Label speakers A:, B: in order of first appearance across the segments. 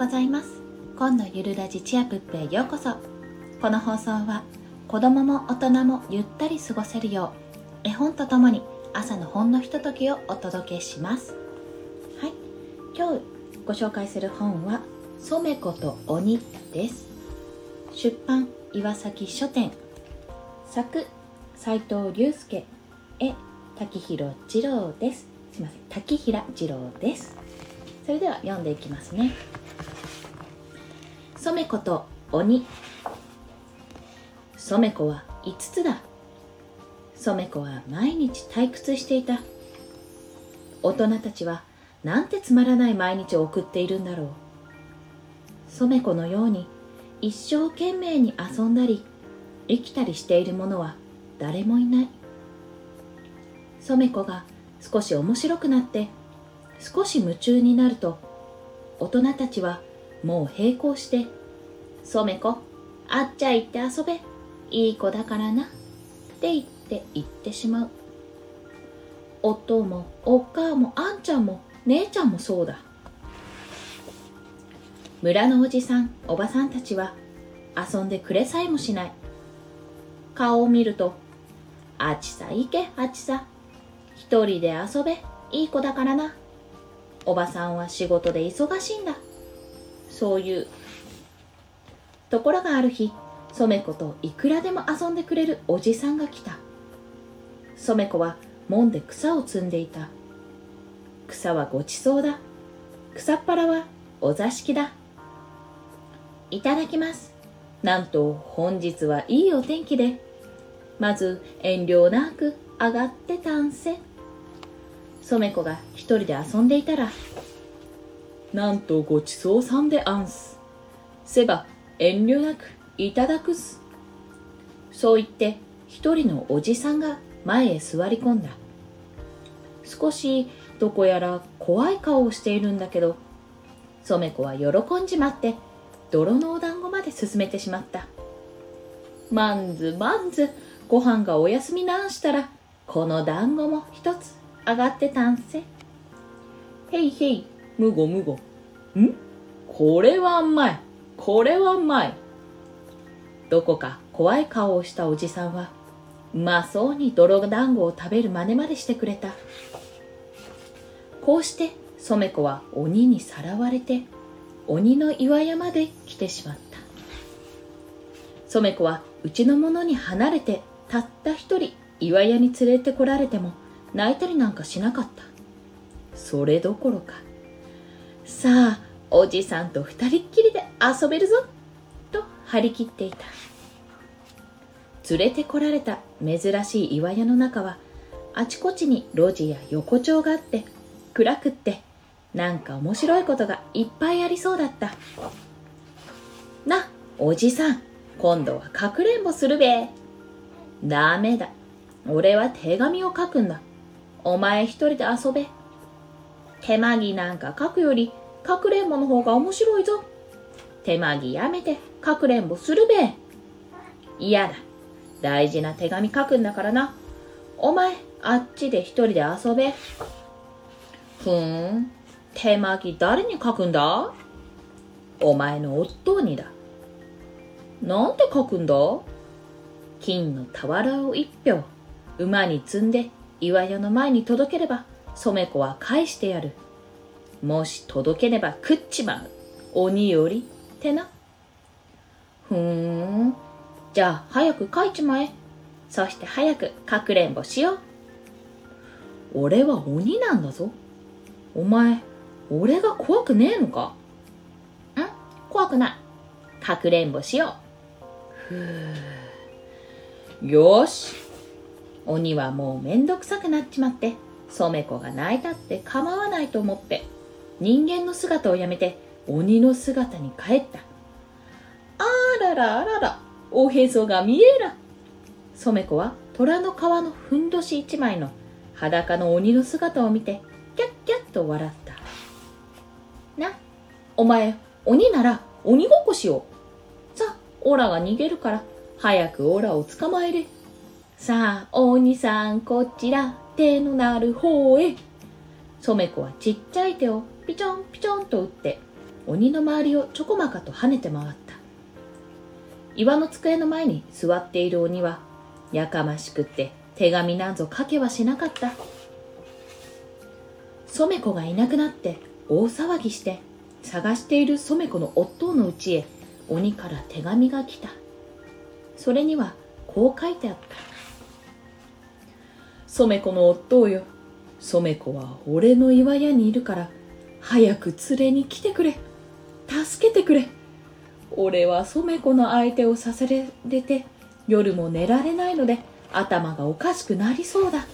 A: ございます。今度ゆるラジチアプップへようこそ。この放送は子供も大人もゆったり過ごせるよう絵本とともに朝のほんのひとときをお届けします。はい。今日ご紹介する本は「染子と鬼」です。出版岩崎書店。作斉藤隆介。絵滝広二郎です。すいません。滝平二郎です。それでは読んでいきますね。染子と鬼。染子は5つだ。染子は毎日退屈していた。大人たちはなんてつまらない毎日を送っているんだろう。染子のように一生懸命に遊んだり生きたりしている者は誰もいない。染子が少し面白くなって少し夢中になると大人たちはもう並行して「染子あっちゃ行って遊べ。いい子だからな」って言って言ってしまう。夫もおっかあもあんちゃんも姉ちゃんもそうだ。村のおじさんおばさんたちは遊んでくれさえもしない。顔を見ると「あちさ行けあちさ。一人で遊べいい子だからな。おばさんは仕事で忙しいんだ。そういう。ところがある日染子といくらでも遊んでくれるおじさんが来た。染子は門で草を摘んでいた。草はごちそうだ。草っぱらはお座敷だ。いただきます。なんと本日はいいお天気で。まず遠慮なく上がってたんせ染子が一人で遊んでいたらなんとごちそうさんであんすせば遠慮なくいただくす。そう言って一人のおじさんが前へ座り込んだ。少しどこやら怖い顔をしているんだけど染子は喜んじまって泥のお団子まで進めてしまった。まんずまんずご飯がお休みなんしたらこの団子も一つ上がってたんせ。へいへいむごむごん？これはうまい。これはうまい。どこか怖い顔をしたおじさんはうまそうに泥団子を食べる真似までしてくれた。こうして染子は鬼にさらわれて鬼の岩山で来てしまった。染子はうちの者に離れてたった一人岩屋に連れてこられても泣いたりなんかしなかった。それどころかさあおじさんと二人っきりで遊べるぞ。と張り切っていた。連れてこられた珍しい岩屋の中はあちこちに路地や横丁があって暗くってなんか面白いことがいっぱいありそうだった。なおじさん今度はかくれんぼするべ。ダメだ。俺は手紙を書くんだ。お前一人で遊べ。手間ぎなんか書くより、かくれんぼの方が面白いぞ。手間ぎやめて、かくれんぼするべ。嫌だ。大事な手紙書くんだからな。お前、あっちで一人で遊べ。ふーん。手間ぎ誰に書くんだ？お前の夫にだ。なんて書くんだ？金の俵を一票、馬に積んで岩屋の前に届ければ染子は返してやる。もし届けねば食っちまう。鬼よりってな。ふーん。じゃあ早く書いちまえ。そして早くかくれんぼしよう。俺は鬼なんだぞ。お前俺が怖くねえのか。ん？怖くない。かくれんぼしよう。ふうよし。鬼はもうめんどくさくなっちまって。染子が泣いたって構わないと思って人間の姿をやめて鬼の姿に帰った。あららあららおへそが見えら染子は虎の皮のふんどし一枚の裸の鬼の姿を見てキャッキャッと笑った。なお前鬼なら鬼ごっこしよう。さあオラが逃げるから早くオラを捕まえれ。さあ、お兄さん、こちら、手のなる方へ。染子はちっちゃい手をピチョンピチョンと打って、鬼の周りをちょこまかと跳ねて回った。岩の机の前に座っている鬼はやかましくって手紙なんぞ書けはしなかった。染子がいなくなって大騒ぎして探している染子の夫の家へ鬼から手紙が来た。それにはこう書いてあった。染子の夫よ。染子は俺の岩屋にいるから早く連れに来てくれ。助けてくれ。俺は染子の相手をさせられて夜も寝られないので頭がおかしくなりそうだ。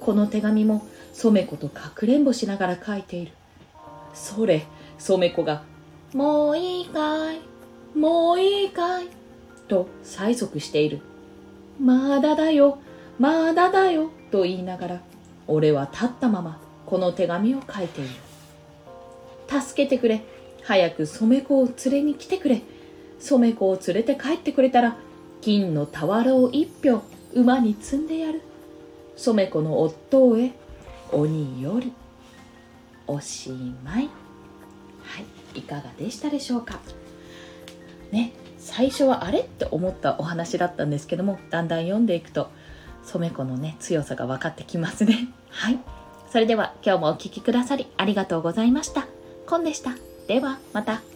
A: この手紙も染子とかくれんぼしながら書いている。それ染子が「もういいかいもういいかい」と催促している。まだだよ。まだだよと言いながら俺は立ったままこの手紙を書いている。助けてくれ。早く染子を連れに来てくれ。染子を連れて帰ってくれたら金の俵を一票馬に積んでやる。染子の夫へ鬼よりおしまい。はいいかがでしたでしょうか。ね最初はあれって思ったお話だったんですけどもだんだん読んでいくと染子のね強さが分かってきますね。はい。それでは今日もお聴きくださりありがとうございました。コンでした。ではまた。